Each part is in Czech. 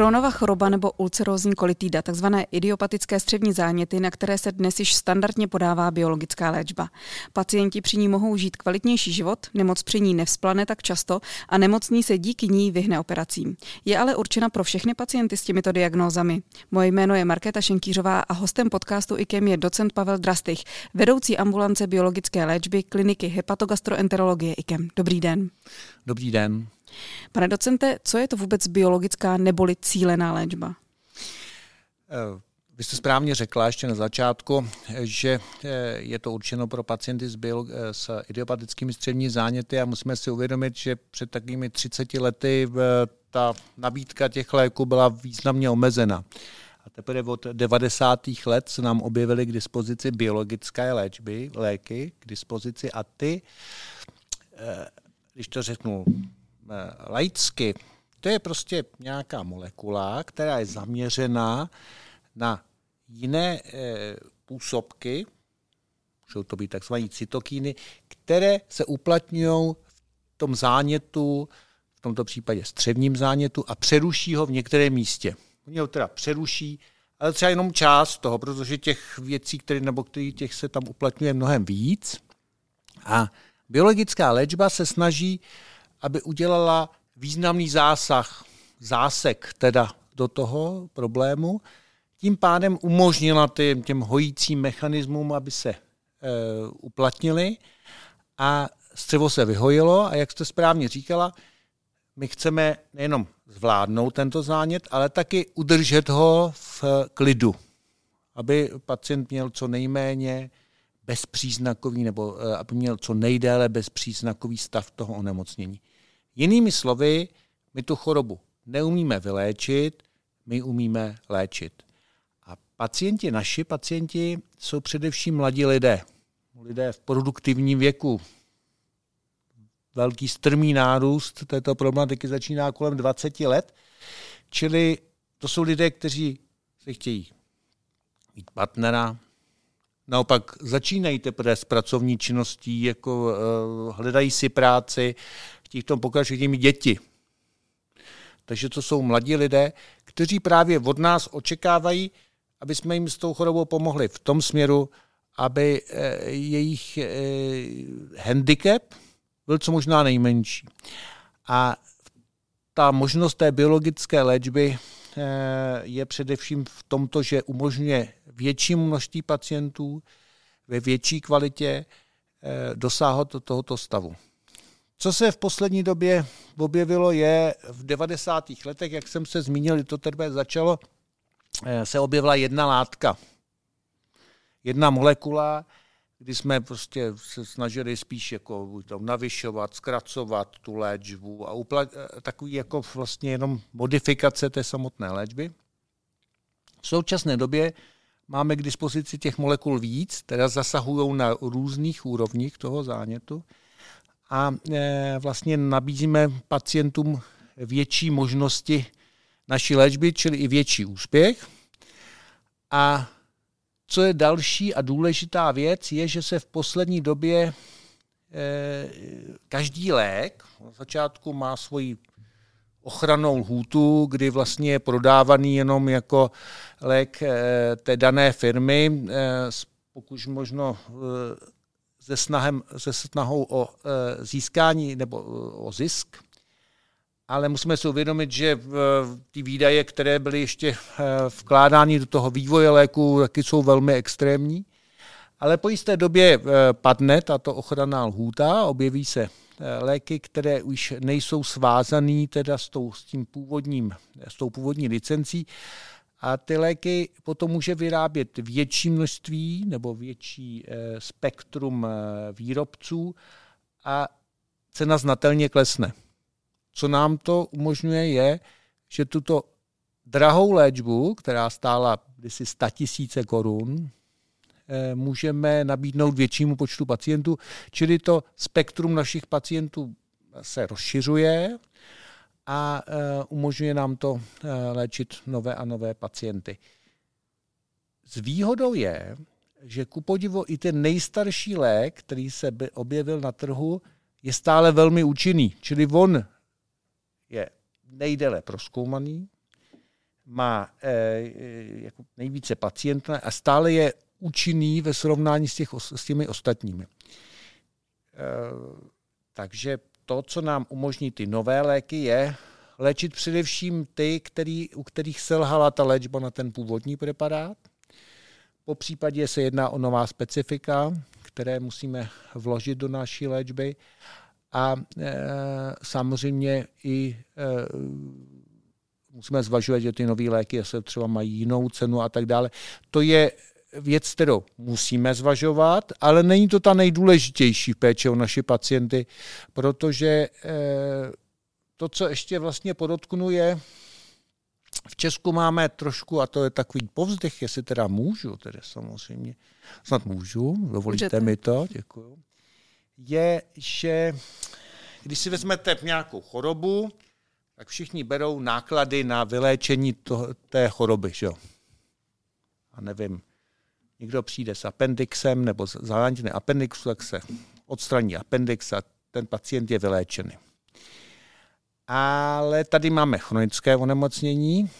Kronova choroba nebo ulcerózní kolitída, takzvané idiopatické střevní záněty, na které se dnes již standardně podává biologická léčba. Pacienti při ní mohou žít kvalitnější život, nemoc při ní nevzplane tak často a nemocný se díky ní vyhne operacím. Je ale určena pro všechny pacienty s těmito diagnózami. Moje jméno je Markéta Šenkýřová a hostem podcastu IKEM je docent Pavel Drastych, vedoucí ambulance biologické léčby kliniky hepatogastroenterologie IKEM. Dobrý den. Dobrý den. Pane docente, co je to vůbec biologická neboli cílená léčba? Eh, vy jste správně řekla ještě na začátku, že eh, je to určeno pro pacienty s, bio, eh, s idiopatickými střevní záněty a musíme si uvědomit, že před takovými 30 lety ta nabídka těch léků byla významně omezena. A teprve od 90. let se nám objevily k dispozici biologické léčby, léky k dispozici a ty, když to řeknu laicky, to je prostě nějaká molekula, která je zaměřená na jiné e, působky, můžou to být takzvané cytokíny, které se uplatňují v tom zánětu, v tomto případě střevním zánětu a přeruší ho v některém místě. Oni ho teda přeruší, ale třeba jenom část toho, protože těch věcí, které nebo který těch se tam uplatňuje mnohem víc. A biologická léčba se snaží aby udělala významný zásah, zásek teda do toho problému, tím pádem umožnila ty, těm hojícím mechanismům, aby se e, uplatnili a střevo se vyhojilo a jak jste správně říkala, my chceme nejenom zvládnout tento zánět, ale taky udržet ho v klidu, aby pacient měl co nejméně bezpříznakový nebo aby měl co nejdéle bezpříznakový stav toho onemocnění. Jinými slovy, my tu chorobu neumíme vyléčit, my umíme léčit. A pacienti, naši pacienti, jsou především mladí lidé. Lidé v produktivním věku. Velký strmý nárůst této problematiky začíná kolem 20 let. Čili to jsou lidé, kteří se chtějí mít partnera, naopak začínají teprve s pracovní činností, jako uh, hledají si práci, chtějí v tom chtějí mít děti. Takže to jsou mladí lidé, kteří právě od nás očekávají, aby jsme jim s tou chorobou pomohli v tom směru, aby eh, jejich eh, handicap byl co možná nejmenší. A ta možnost té biologické léčby je především v tomto, že umožňuje větší množství pacientů ve větší kvalitě dosáhnout tohoto stavu. Co se v poslední době objevilo je v 90. letech, jak jsem se zmínil, to teprve začalo, eh, se objevila jedna látka. Jedna molekula, kdy jsme prostě se snažili spíš jako tam navyšovat, zkracovat tu léčbu a uplat, eh, takový jako vlastně jenom modifikace té samotné léčby. V současné době máme k dispozici těch molekul víc, teda zasahují na různých úrovních toho zánětu a e, vlastně nabízíme pacientům větší možnosti naší léčby, čili i větší úspěch. A co je další a důležitá věc, je, že se v poslední době e, každý lék na začátku má svoji ochranou lhůtu, kdy vlastně je prodávaný jenom jako lék e, té dané firmy, pokud možno se, snahem, se snahou o získání nebo o zisk, ale musíme si uvědomit, že ty výdaje, které byly ještě e, vkládány do toho vývoje léku, taky jsou velmi extrémní. Ale po jisté době padne tato ochranná lhůta, objeví se léky, které už nejsou svázané teda s, tou, s, tím původním, s tou původní licencí a ty léky potom může vyrábět větší množství nebo větší eh, spektrum eh, výrobců a cena znatelně klesne. Co nám to umožňuje je, že tuto drahou léčbu, která stála kdysi 100 tisíce korun, eh, můžeme nabídnout většímu počtu pacientů, čili to spektrum našich pacientů se rozšiřuje a e, umožňuje nám to e, léčit nové a nové pacienty. S výhodou je, že ku podivu i ten nejstarší lék, který se objevil na trhu, je stále velmi účinný. Čili on je nejdéle proskoumaný, má e, jako nejvíce pacientů a stále je účinný ve srovnání s, těch, s těmi ostatními. E, takže to, co nám umožní ty nové léky, je léčit především ty, který, u kterých selhala ta léčba na ten původní preparát. Po případě se jedná o nová specifika, které musíme vložit do naší léčby. A e, samozřejmě i e, musíme zvažovat, že ty nové léky se třeba mají jinou cenu a tak dále. To je věc, kterou musíme zvažovat, ale není to ta nejdůležitější péče o naše pacienty, protože eh, to, co ještě vlastně podotknu, je, v Česku máme trošku, a to je takový povzdech, jestli teda můžu, tedy samozřejmě, snad můžu, dovolíte Můžete. mi to, děkuju, je, že když si vezmete nějakou chorobu, tak všichni berou náklady na vyléčení toho, té choroby, že. A nevím, někdo přijde s appendixem nebo záleniny appendixu, tak se odstraní appendix a ten pacient je vyléčený. Ale tady máme chronické onemocnění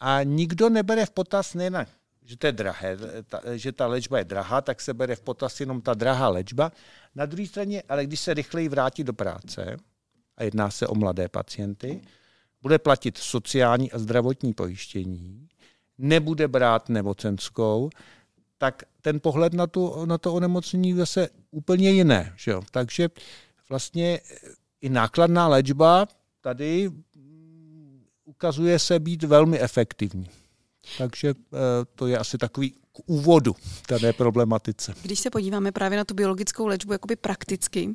a nikdo nebere v potaz nejen, že to je drahé, ta, že ta léčba je drahá, tak se bere v potaz jenom ta drahá léčba. Na druhé straně, ale když se rychleji vrátí do práce, a jedná se o mladé pacienty, bude platit sociální a zdravotní pojištění, nebude brát nemocenskou, tak ten pohled na, tu, na to onemocnění zase úplně jiné. Že jo? Takže vlastně i nákladná léčba tady ukazuje se být velmi efektivní. Takže eh, to je asi takový k úvodu té problematice. Když se podíváme právě na tu biologickou léčbu jakoby prakticky,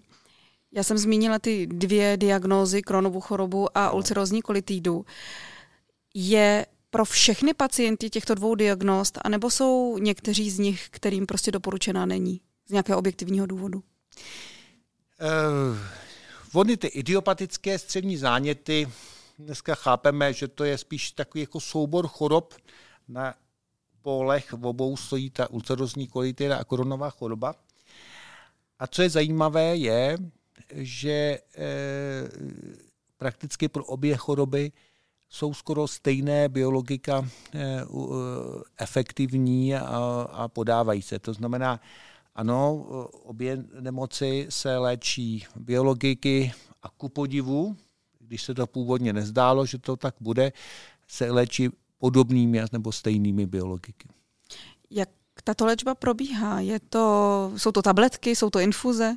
já jsem zmínila ty dvě diagnózy, kronovou chorobu a ulcerózní kolitídu. Je pro všechny pacienty těchto dvou diagnóz, anebo jsou někteří z nich, kterým prostě doporučená není z nějakého objektivního důvodu? Uh, Vody ty idiopatické střední záněty, dneska chápeme, že to je spíš takový jako soubor chorob na polech v obou stojí ta ulcerozní kolitida a koronová choroba. A co je zajímavé, je, že e, prakticky pro obě choroby jsou skoro stejné biologika e, efektivní a, a podávají se. To znamená, ano, obě nemoci se léčí biologiky a ku podivu, když se to původně nezdálo, že to tak bude, se léčí podobnými nebo stejnými biologiky. Jak tato léčba probíhá? Je to, jsou to tabletky, jsou to infuze?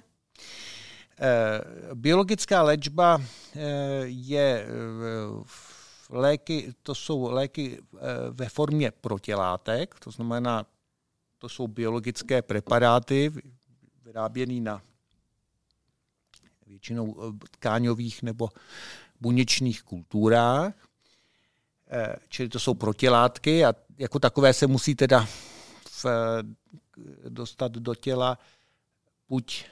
Eh, biologická léčba eh, je eh, léky, to jsou léky ve formě protilátek, to znamená, to jsou biologické preparáty vyráběné na většinou tkáňových nebo buněčných kulturách, čili to jsou protilátky a jako takové se musí teda v, dostat do těla buď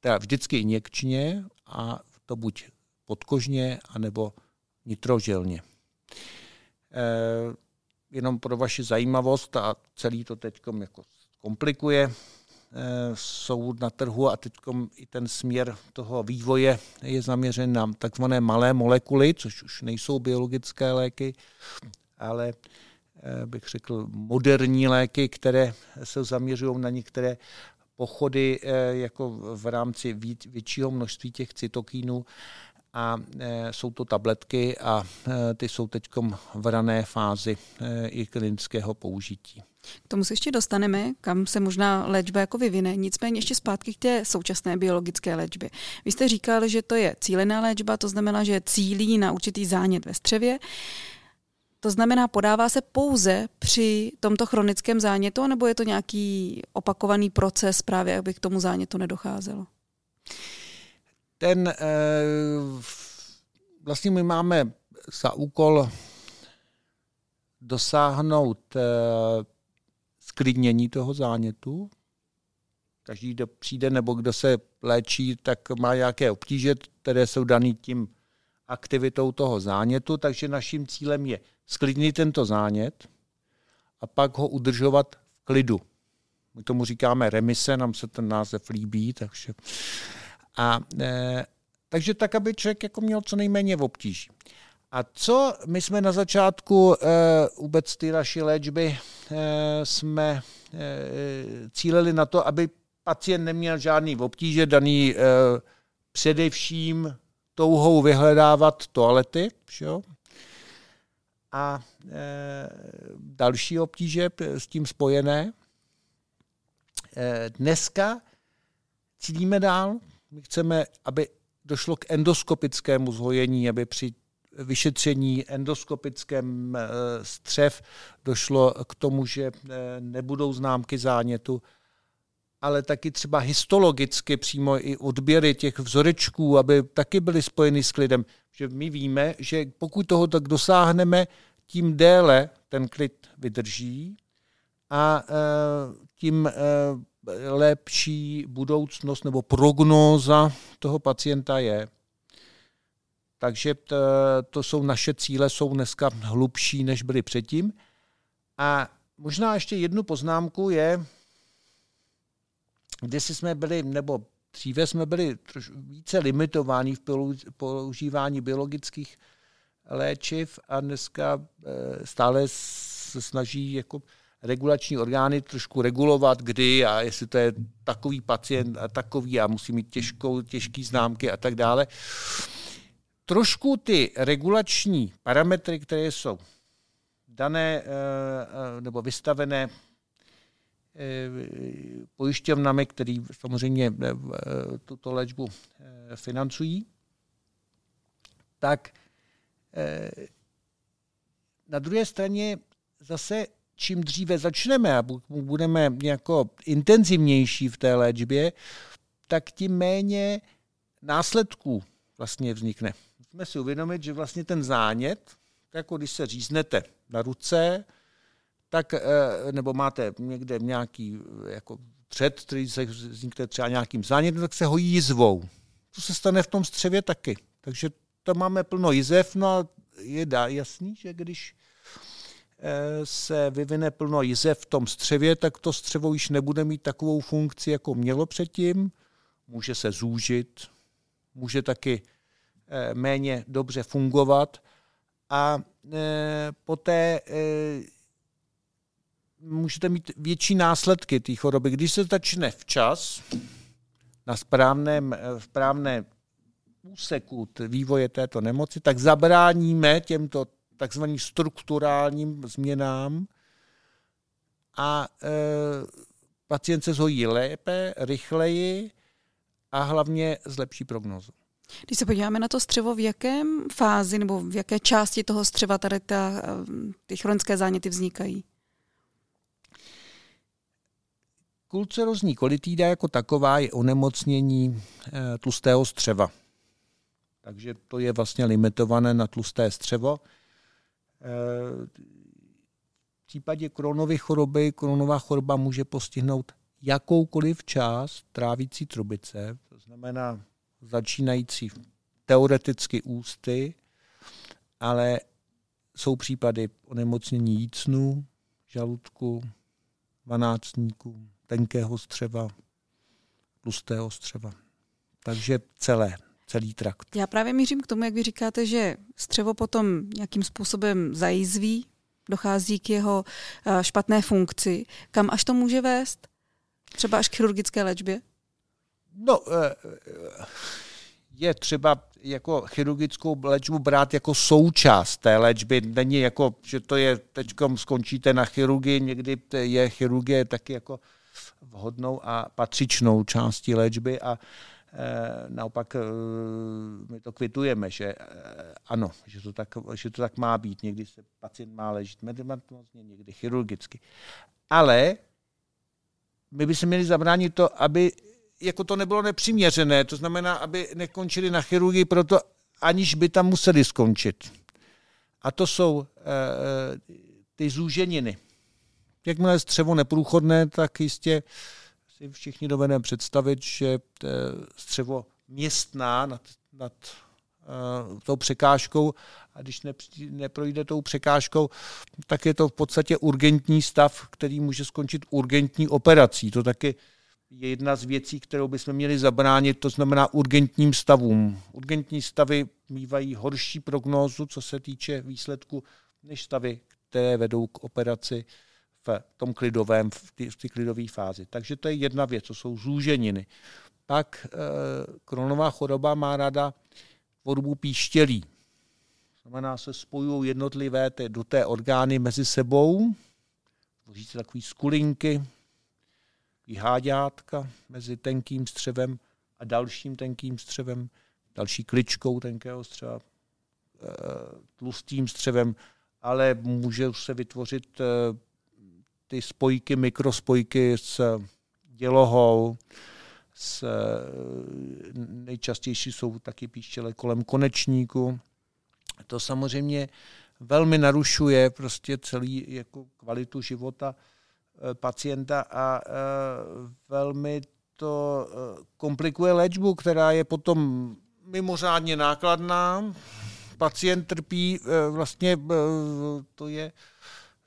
teda vždycky injekčně a to buď podkožně, anebo nitrožilně. E, jenom pro vaši zajímavost a celý to teď jako komplikuje, jsou na trhu a teď i ten směr toho vývoje je zaměřen na takzvané malé molekuly, což už nejsou biologické léky, ale e, bych řekl moderní léky, které se zaměřují na některé pochody eh, jako v rámci většího množství těch cytokínů a eh, jsou to tabletky a eh, ty jsou teď v rané fázi i klinického použití. K tomu se ještě dostaneme, kam se možná léčba jako vyvine. Nicméně ještě zpátky k té současné biologické léčbě. Vy jste říkal, že to je cílená léčba, to znamená, že cílí na určitý zánět ve střevě. To znamená, podává se pouze při tomto chronickém zánětu, nebo je to nějaký opakovaný proces právě, aby k tomu zánětu nedocházelo? Ten, eh, vlastně my máme za úkol dosáhnout eh, sklidnění toho zánětu. Každý, kdo přijde nebo kdo se léčí, tak má nějaké obtíže, které jsou dané tím aktivitou toho zánětu, takže naším cílem je sklidnit tento zánět a pak ho udržovat v klidu. My tomu říkáme remise, nám se ten název líbí, takže a, e, takže tak, aby člověk jako měl co nejméně v obtíží. A co my jsme na začátku e, vůbec ty naší léčby e, jsme e, cílili na to, aby pacient neměl žádný obtíže daný e, především touhou vyhledávat toalety, že? a e, další obtíže s tím spojené. E, dneska cílíme dál, my chceme, aby došlo k endoskopickému zhojení, aby při vyšetření endoskopickém e, střev došlo k tomu, že e, nebudou známky zánětu, ale taky třeba histologicky přímo i odběry těch vzorečků, aby taky byly spojeny s klidem. Že my víme, že pokud toho tak dosáhneme, tím déle ten klid vydrží a e, tím lepší budoucnost nebo prognóza toho pacienta je. Takže to, to jsou naše cíle, jsou dneska hlubší, než byly předtím. A možná ještě jednu poznámku je, kde jsme byli, nebo dříve jsme byli troš, více limitováni v používání biologických léčiv a dneska eh, stále se snaží jako regulační orgány trošku regulovat, kdy a jestli to je takový pacient a takový a musí mít těžkou, těžký známky a tak dále. Trošku ty regulační parametry, které jsou dané eh, eh, nebo vystavené pojišťovnami, který samozřejmě tuto léčbu financují, tak na druhé straně zase čím dříve začneme a budeme jako intenzivnější v té léčbě, tak tím méně následků vlastně vznikne. Musíme si uvědomit, že vlastně ten zánět, jako když se říznete na ruce, tak, eh, nebo máte někde nějaký jako před, který se vznikne třeba nějakým zánětem, tak se hojí jizvou. To se stane v tom střevě taky. Takže tam máme plno jizev, no a je dá jasný, že když eh, se vyvine plno jizev v tom střevě, tak to střevo již nebude mít takovou funkci, jako mělo předtím. Může se zúžit, může taky eh, méně dobře fungovat a eh, poté můžete mít větší následky té choroby. Když se začne včas, na správném, v správné úseku vývoje této nemoci, tak zabráníme těmto takzvaným strukturálním změnám a e, pacient se zhojí lépe, rychleji a hlavně zlepší prognozu. Když se podíváme na to střevo, v jakém fázi nebo v jaké části toho střeva tady ta, e, ty chronické záněty vznikají? Kulcerozní kolitída jako taková je onemocnění e, tlustého střeva. Takže to je vlastně limitované na tlusté střevo. V případě kronovy choroby, kronová choroba může postihnout jakoukoliv část trávící trubice, to znamená začínající teoreticky ústy, ale jsou případy onemocnění jícnu, žaludku, vanácníku, tenkého střeva, tlustého střeva. Takže celé celý trakt. Já právě mířím k tomu, jak vy říkáte, že střevo potom nějakým způsobem zajízví, dochází k jeho eh, špatné funkci. Kam až to může vést? Třeba až k chirurgické léčbě? No, eh, je třeba jako chirurgickou léčbu brát jako součást té léčby. Není jako, že to je, teď skončíte na chirurgii, někdy je chirurgie taky jako vhodnou a patřičnou částí léčby a Eh, naopak eh, my to kvitujeme, že eh, ano, že to tak, že to tak má být. Někdy se pacient má ležit medicamentózně, někdy chirurgicky. Ale my bychom měli zabránit to, aby jako to nebylo nepřiměřené. To znamená, aby nekončili na chirurgii proto, aniž by tam museli skončit. A to jsou ty zúženiny. Jakmile je střevo neprůchodné, tak jistě si všichni dovedeme představit, že střevo městná nad, nad uh, tou překážkou a když ne, neprojde tou překážkou, tak je to v podstatě urgentní stav, který může skončit urgentní operací. To taky je jedna z věcí, kterou bychom měli zabránit, to znamená urgentním stavům. Urgentní stavy mývají horší prognózu, co se týče výsledku, než stavy, které vedou k operaci v tom klidovém, v té v klidové fázi. Takže to je jedna věc, to jsou zúženiny. Pak e, kronová choroba má rada tvorbu píštělí. Znamená, se spojují jednotlivé ty duté orgány mezi sebou, tvoří se takové skulinky, háďátka mezi tenkým střevem a dalším tenkým střevem, další kličkou tenkého střeva, eh, tlustým střevem, ale může se vytvořit eh, ty spojky, mikrospojky s dělohou, s, eh, nejčastější jsou taky píštěle kolem konečníku. To samozřejmě velmi narušuje prostě celý jako kvalitu života Eh, pacienta a eh, velmi to komplikuje léčbu, která je potom mimořádně nákladná. Pacient trpí vlastně, to je,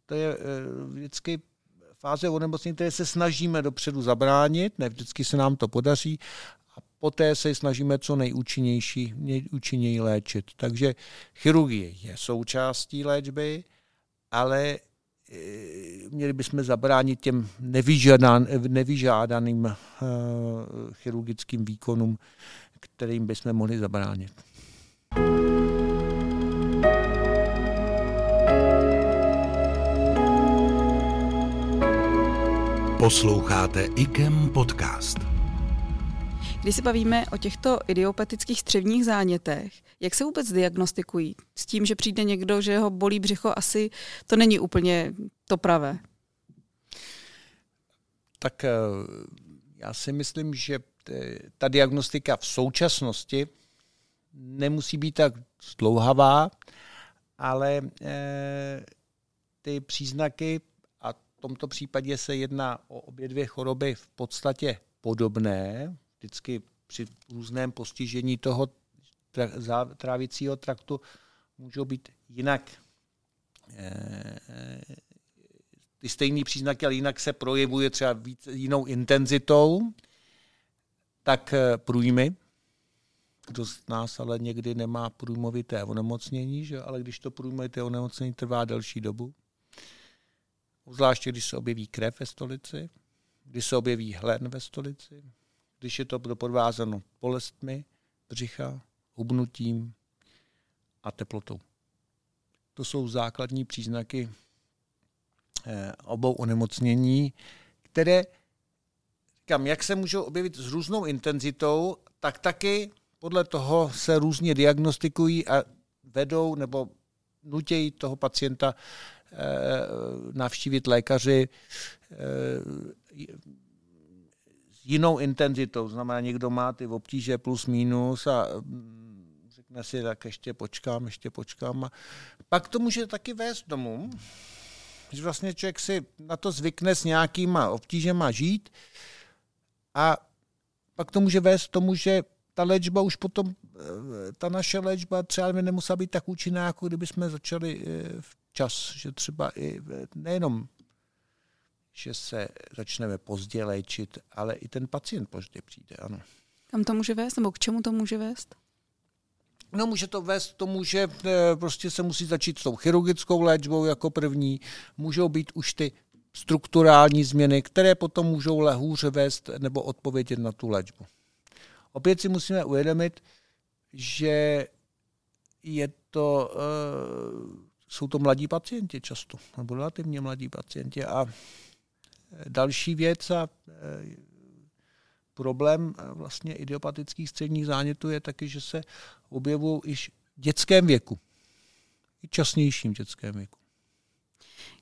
to je vždycky fáze onemocnění, které se snažíme dopředu zabránit, ne vždycky se nám to podaří, a poté se snažíme co nejúčinnější, nejúčinněji léčit. Takže chirurgie je součástí léčby, ale Eh, měli bychom zabránit těm nevyžádaným uh, chirurgickým výkonům, kterým bychom mohli zabránit. Posloucháte IKEM podcast. Když se bavíme o těchto idiopatických střevních zánětech, jak se vůbec diagnostikují? S tím, že přijde někdo, že ho bolí břicho, asi to není úplně to pravé. Tak eh, já si myslím, že ta diagnostika v současnosti nemusí být tak zdlouhavá, ale eh, ty příznaky, v tomto případě se jedná o obě dvě choroby v podstatě podobné, vždycky při různém postižení toho trávicího traktu můžou být jinak eh, ty stejné příznaky, ale jinak se projevuje třeba víc, jinou intenzitou, tak eh, průjmy, kdo z nás ale někdy nemá průjmovité onemocnění, že? ale když to průjmovité onemocnění trvá delší dobu, zvláště když se objeví krev ve stolici, když se objeví hlen ve stolici, když je to doprovázeno bolestmi břicha, hubnutím a teplotou. To jsou základní příznaky eh, obou onemocnění, které, kam jak se můžou objevit s různou intenzitou, tak taky podle toho se různě diagnostikují a vedou nebo nutějí toho pacienta navštívit lékaři eh, jinou intenzitou. Znamená, někdo má ty obtíže plus minus a mm, řekne si, tak ještě počkám, ještě počkám. Pak to může taky vést domů, že vlastně člověk si na to zvykne s nějakýma obtížema žít a pak to může vést tomu, že ta léčba už potom, eh, ta naše léčba třeba by nemusela být tak účinná, jako kdyby jsme začali eh, včas, že třeba i nejenom že se začneme pozdě léčit, ale i ten pacient pozdě přijde, ano. Kam to může vést, nebo k čemu to může vést? No může to vést k tomu, že eh, prostě se musí začít s tou chirurgickou léčbou jako první. Můžou být už ty strukturální změny, které potom můžou lehůře vést nebo odpovědět na tu léčbu. Opět si musíme uvědomit, že je to, uh, jsou to mladí pacienti často, nebo relativně mladí pacienti a Další věc a e, problém e, vlastně idiopatických středních zánětů je taky, že se objevují i v dětském věku. I časnějším dětském věku.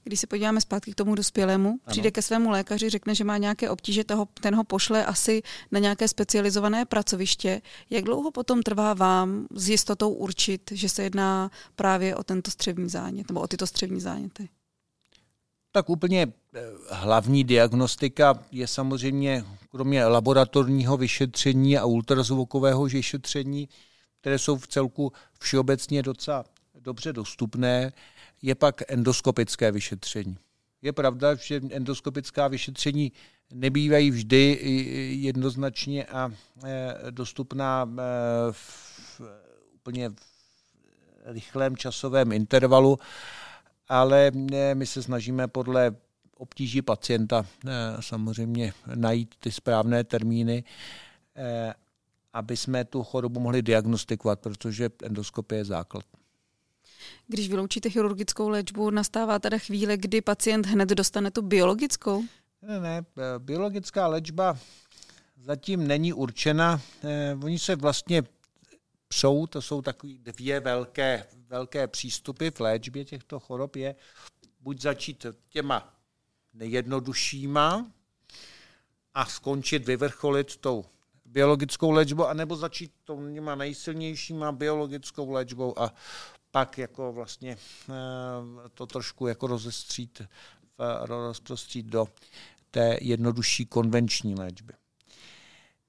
Když se podíváme zpátky k tomu dospělému, ano. přijde ke svému lékaři, řekne, že má nějaké obtíže, toho, ten ho pošle asi na nějaké specializované pracoviště. Jak dlouho potom trvá vám s jistotou určit, že se jedná právě o tento střevní zánět, nebo o tyto střevní záněty? Tak úplně eh, hlavní diagnostika je samozřejmě, kromě laboratorního vyšetření a ultrazvukového vyšetření, které jsou v celku všeobecně docela dobře dostupné, je pak endoskopické vyšetření. Je pravda, že endoskopická vyšetření nebývají vždy jednoznačně a dostupná v úplně v rychlém časovém intervalu, ale my se snažíme podle obtíží pacienta samozřejmě najít ty správné termíny aby jsme tu chorobu mohli diagnostikovat, protože endoskopie je základ. Když vyloučíte chirurgickou léčbu, nastává teda chvíle, kdy pacient hned dostane tu biologickou? Ne, ne, biologická léčba zatím není určena. Eh, oni se vlastně jsou, to jsou takové dvě velké, velké přístupy v léčbě těchto chorob, je buď začít těma nejjednoduššíma a skončit, vyvrcholit tou biologickou léčbou, anebo začít tou nejsilnějšíma biologickou léčbou a pak jako vlastně eh, to trošku jako rozestřít, rozprostřít do té jednodušší konvenční léčby.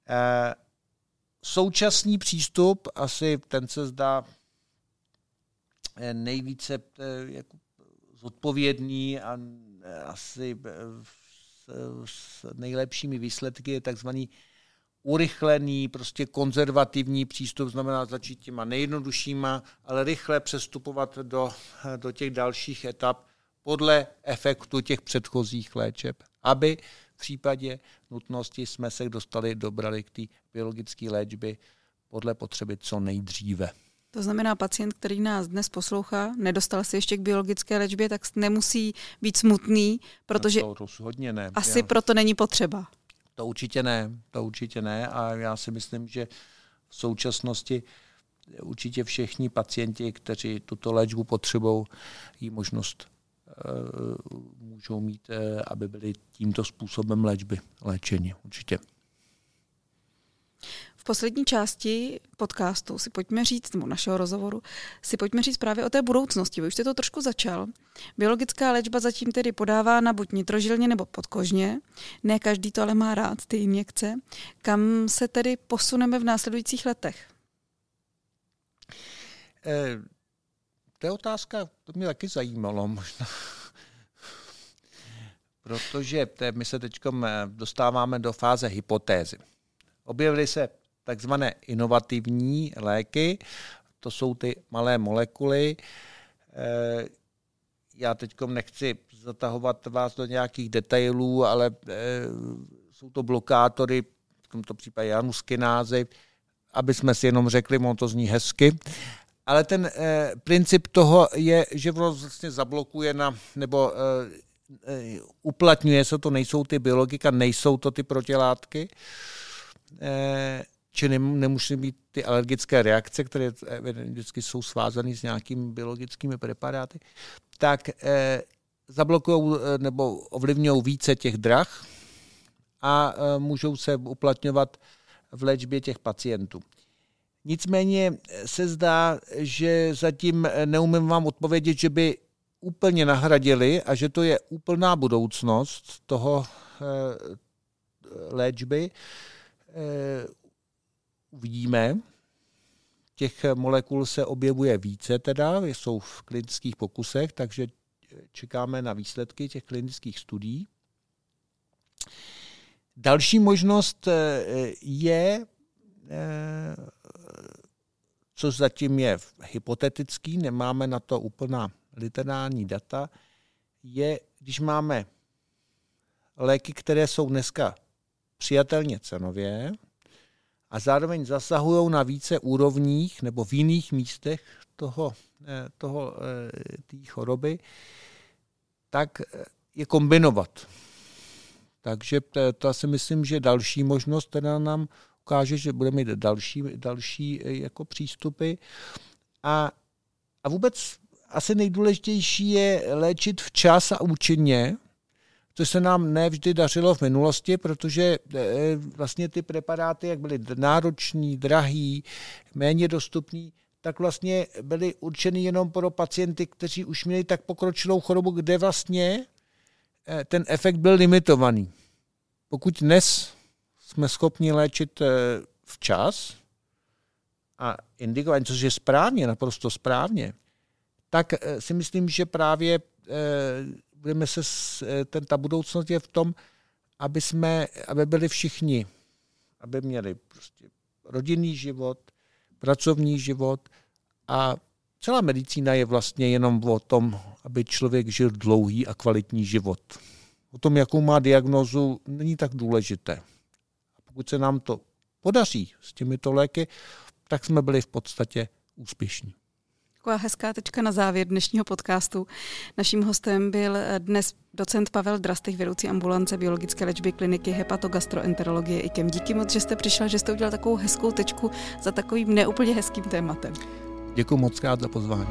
Eh, současný přístup, asi ten se zdá eh, nejvíce jako zodpovědný a asi s nejlepšími výsledky je takzvaný urychlený, prostě konzervativní přístup, znamená začít těma nejjednoduššíma, ale rychle přestupovat do, do těch dalších etap podle efektu těch předchozích léčeb, aby v případě nutnosti jsme se dostali, dobrali k té biologické léčby podle potřeby co nejdříve. To znamená, pacient, který nás dnes poslouchá, nedostal se ještě k biologické léčbě, tak nemusí být smutný, protože no to hodně ne. asi Já... proto není potřeba. To určitě ne, to určitě ne a já si myslím, že v současnosti určitě všichni pacienti, kteří tuto léčbu potřebují, ji možnost eh, můžou mít, eh, aby byli tímto způsobem léčby léčeni. Určitě poslední části podcastu si pojďme říct, nebo našeho rozhovoru, si pojďme říct právě o té budoucnosti. Vy už jste to trošku začal. Biologická léčba zatím tedy podává na buď nitrožilně nebo podkožně. Ne každý to ale má rád, ty injekce. Kam se tedy posuneme v následujících letech? Eh, to je otázka, to mě taky zajímalo možná. Protože my se teď dostáváme do fáze hypotézy. Objevily se takzvané inovativní léky, to jsou ty malé molekuly. Eh, já teď nechci zatahovat vás do nějakých detailů, ale eh, jsou to blokátory, v tomto případě januskinázy, aby jsme si jenom řekli, on to zní hezky. Ale ten eh, princip toho je, že vlastně zablokuje na, nebo uplatňuje se to, nejsou ty biologika, nejsou to ty protilátky či nemusí být ty alergické reakce, které vždycky jsou svázány s nějakými biologickými preparáty, tak eh, zablokují eh, nebo ovlivňují více těch drah a eh, můžou se uplatňovat v léčbě těch pacientů. Nicméně se zdá, že zatím neumím vám odpovědět, že by úplně nahradili a že to je úplná budoucnost toho eh, léčby. Uvidíme. Těch molekul se objevuje více teda, jsou v klinických pokusech, takže čekáme na výsledky těch klinických studií. Další možnost eh, je, eh, co zatím je hypotetický, nemáme na to úplná literární data, je, když máme léky, které jsou dneska přijatelně cenově, a zároveň zasahují na více úrovních nebo v jiných místech toho, eh, toho eh, té choroby, tak eh, je kombinovat. Takže to, si myslím, že další možnost teda nám ukáže, že budeme mít další, další jako přístupy. A, a vůbec asi nejdůležitější je léčit včas a účinně, což se nám nevždy dařilo v minulosti, protože eh, vlastně ty preparáty, jak byly nároční, drahý, méně dostupný, tak vlastně byly určeny jenom pro pacienty, kteří už měli tak pokročilou chorobu, kde vlastně eh, ten efekt byl limitovaný. Pokud dnes jsme schopni léčit eh, včas a indikovat, což je správně, naprosto správně, tak si myslím, že právě budeme se, ten, ta budoucnost je v tom, aby, jsme, aby byli všichni, aby měli prostě rodinný život, pracovní život a celá medicína je vlastně jenom o tom, aby člověk žil dlouhý a kvalitní život. O tom, jakou má diagnozu, není tak důležité. A pokud se nám to podaří s těmito léky, tak jsme byli v podstatě úspěšní. Taková hezká tečka na závěr dnešního podcastu. Naším hostem byl dnes docent Pavel Drastych, vedoucí ambulance biologické léčby kliniky hepatogastroenterologie IKEM. Díky moc, že jste přišel, že jste udělal takovou hezkou tečku za takovým neúplně hezkým tématem. Děkuji moc krát za pozvání.